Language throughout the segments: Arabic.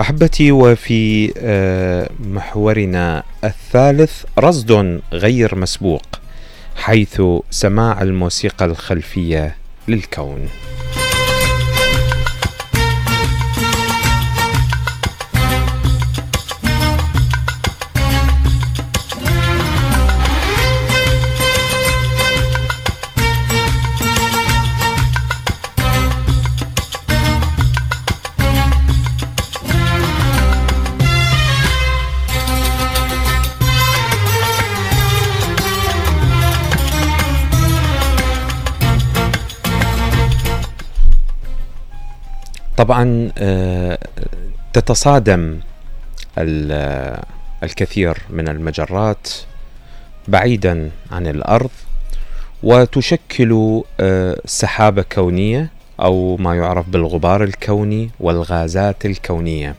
أحبتي وفي آه، محورنا الثالث رصد غير مسبوق حيث سماع الموسيقى الخلفية للكون. طبعا آه، تتصادم الكثير من المجرات بعيدا عن الأرض وتشكل آه، سحابة كونية أو ما يعرف بالغبار الكوني والغازات الكونية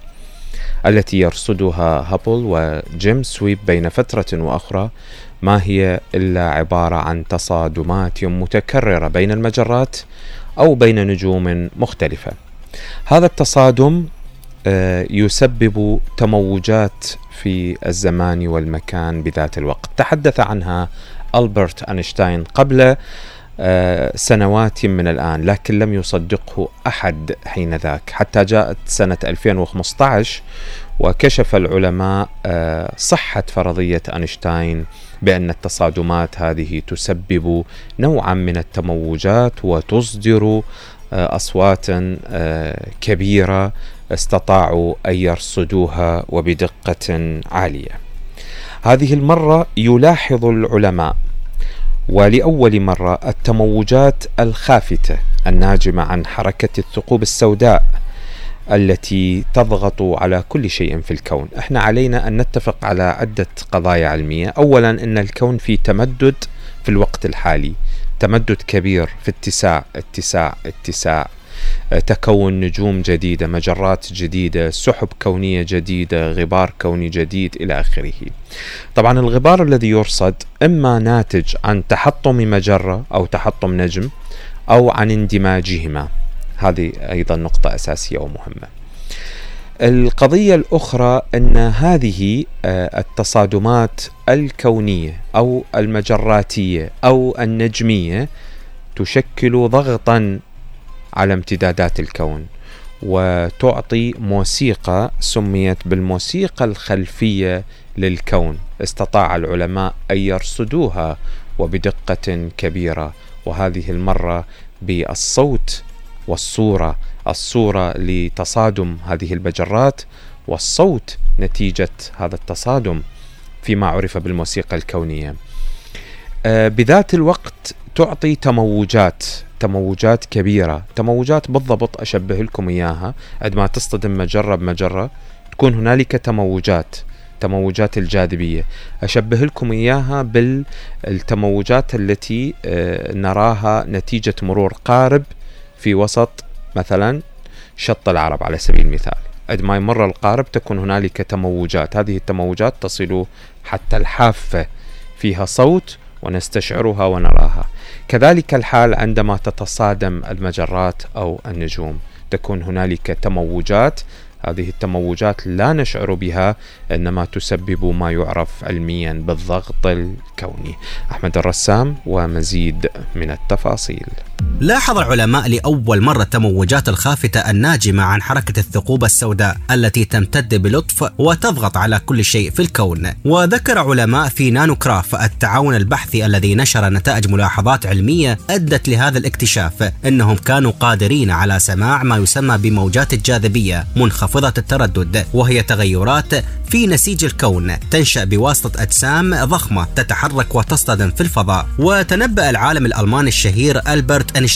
التي يرصدها هابل وجيمس ويب بين فترة وأخرى. ما هي إلا عبارة عن تصادمات متكررة بين المجرات أو بين نجوم مختلفة. هذا التصادم آه، يسبب تموجات في الزمان والمكان بذات الوقت. تحدث عنها ألبرت أينشتاين قبل آه، سنوات من الآن لكن لم يصدقه أحد حين ذاك. حتى جاءت سنة 2015 وكشف العلماء آه، صحة فرضية أينشتاين بأن التصادمات هذه تسبب نوعا من التموجات وتصدر آه، أصوات آه، كبيرة استطاعوا أن يرصدوها وبدقة عالية. هذه المرة يلاحظ العلماء ولأول مرة التموجات الخافتة الناجمة عن حركة الثقوب السوداء التي تضغط على كل شيء في الكون. إحنا علينا أن نتفق على عدة قضايا علمية. اولا إن الكون في تمدد في الوقت الحالي. تمدد كبير في اتساع اتساع اتساع. آه، تكون نجوم جديدة مجرات جديدة سحب كونية جديدة غبار كوني جديد إلى آخره. طبعا الغبار الذي يرصد إما ناتج عن تحطم مجرة أو تحطم نجم أو عن اندماجهما. هذه أيضا نقطة أساسية ومهمة. القضية الأخرى أن هذه آه، التصادمات الكونية أو المجراتية أو النجمية تشكل ضغطا على امتدادات الكون وتعطي موسيقى سميت بالموسيقى الخلفية للكون. استطاع العلماء أن يرصدوها وبدقة كبيرة وهذه المرة بالصوت والصورة الصورة لتصادم هذه المجرات والصوت نتيجة هذا التصادم فيما عرف بالموسيقى الكونية. آه، بذات الوقت تعطي تموجات تموجات كبيرة تموجات بالضبط أشبه لكم إياها. عندما تصطدم مجرة بمجرة تكون هنالك تموجات تموجات الجاذبية. أشبه لكم إياها بالتموجات التي آه، نراها نتيجة مرور قارب في وسط مثلا شط العرب على سبيل المثال. عندما يمر القارب تكون هنالك تموجات. هذه التموجات تصل حتى الحافة. فيها صوت ونستشعرها ونراها. كذلك الحال عندما تتصادم المجرات أو النجوم. تكون هنالك تموجات. هذه التموجات لا نشعر بها إنما تسبب ما يعرف علميا بالضغط الكوني. أحمد الرسام ومزيد من التفاصيل. لاحظ العلماء لأول مرة التموجات الخافتة الناجمة عن حركة الثقوب السوداء التي تمتد بلطف وتضغط على كل شيء في الكون. وذكر علماء في نانو كراف التعاون البحثي الذي نشر نتائج ملاحظات علمية أدت لهذا الاكتشاف. إنهم كانوا قادرين على سماع ما يسمى بموجات الجاذبية منخفضة منخفضة التردد وهي تغيرات في نسيج الكون. تنشأ بواسطة أجسام ضخمة تتحرك وتصطدم في الفضاء. وتنبأ العالم الألماني الشهير ألبرت أينشتاين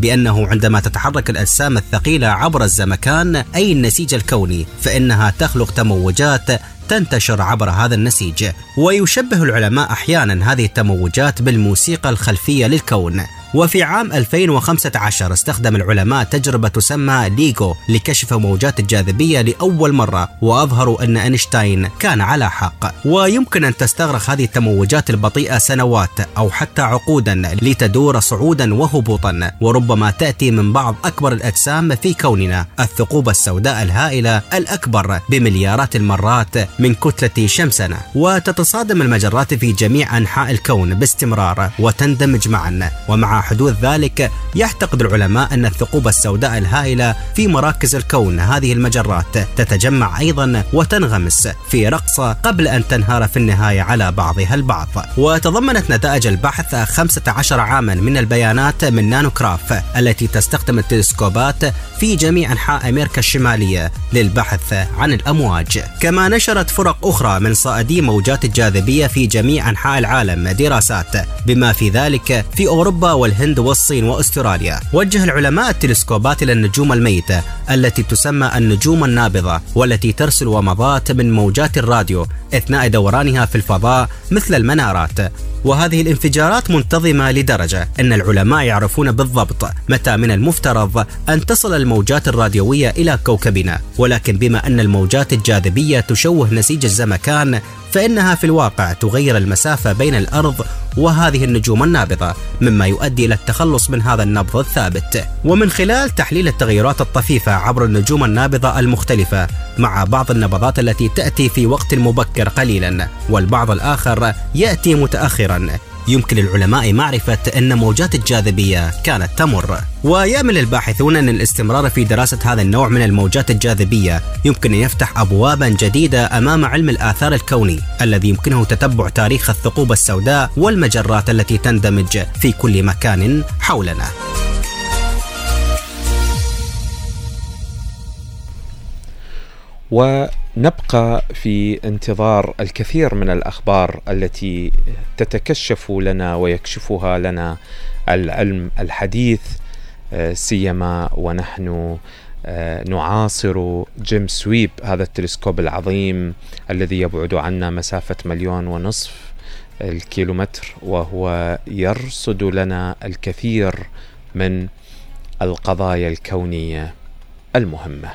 بأنه عندما تتحرك الأجسام الثقيلة عبر الزمكان أي النسيج الكوني فإنها تخلق تموجات تنتشر عبر هذا النسيج ويشبه العلماء أحيانا هذه التموجات بالموسيقى الخلفية للكون. وفي عام 2015 استخدم العلماء تجربة تسمى ليجو لكشف موجات الجاذبية لأول مرة وأظهروا أن أينشتاين كان على حق. ويمكن أن تستغرق هذه التموجات البطيئة سنوات أو حتى عقودا لتدور صعودا وهبوطا وربما تأتي من بعض أكبر الأجسام في كوننا. الثقوب السوداء الهائلة الأكبر بمليارات المرات من كتلة شمسنا وتتصادم المجرات في جميع أنحاء الكون باستمرار وتندمج معا. ومع حدوث ذلك يعتقد العلماء أن الثقوب السوداء الهائلة في مراكز الكون هذه المجرات تتجمع أيضا وتنغمس في رقصة قبل أن تنهار في النهاية على بعضها البعض. وتضمنت نتائج البحث 15 عاما من البيانات من نانوكراف التي تستخدم التلسكوبات في جميع أنحاء أمريكا الشمالية للبحث عن الأمواج. كما نشرت فرق أخرى من صائدي موجات الجاذبية في جميع أنحاء العالم دراسات بما في ذلك في أوروبا والهند والصين وأستراليا. وجه العلماء التلسكوبات إلى النجوم الميتة التي تسمى النجوم النابضة والتي ترسل ومضات من موجات الراديو إثناء دورانها في الفضاء مثل المنارات. وهذه الانفجارات منتظمة لدرجة أن العلماء يعرفون بالضبط متى من المفترض أن تصل الموجات الراديوية إلى كوكبنا. ولكن بما أن الموجات الجاذبية تشوه نسيج الزمكان فإنها في الواقع تغير المسافة بين الأرض وهذه النجوم النابضة مما يؤدي إلى التخلص من هذا النبض الثابت. ومن خلال تحليل التغيرات الطفيفة عبر النجوم النابضة المختلفة مع بعض النبضات التي تأتي في وقت مبكر قليلا والبعض الآخر يأتي متأخرا. يمكن للعلماء معرفة أن موجات الجاذبية كانت تمر. ويأمل الباحثون أن الاستمرار في دراسة هذا النوع من الموجات الجاذبية يمكن أن يفتح أبوابا جديدة أمام علم الآثار الكوني الذي يمكنه تتبع تاريخ الثقوب السوداء والمجرات التي تندمج في كل مكان حولنا. ونبقى في انتظار الكثير من الأخبار التي تتكشف لنا ويكشفها لنا العلم الحديث آه، سيما ونحن آه، نعاصر جيمس ويب هذا التلسكوب العظيم الذي يبعد عنا مسافة مليون ونصف الكيلومتر وهو يرصد لنا الكثير من القضايا الكونية المهمة.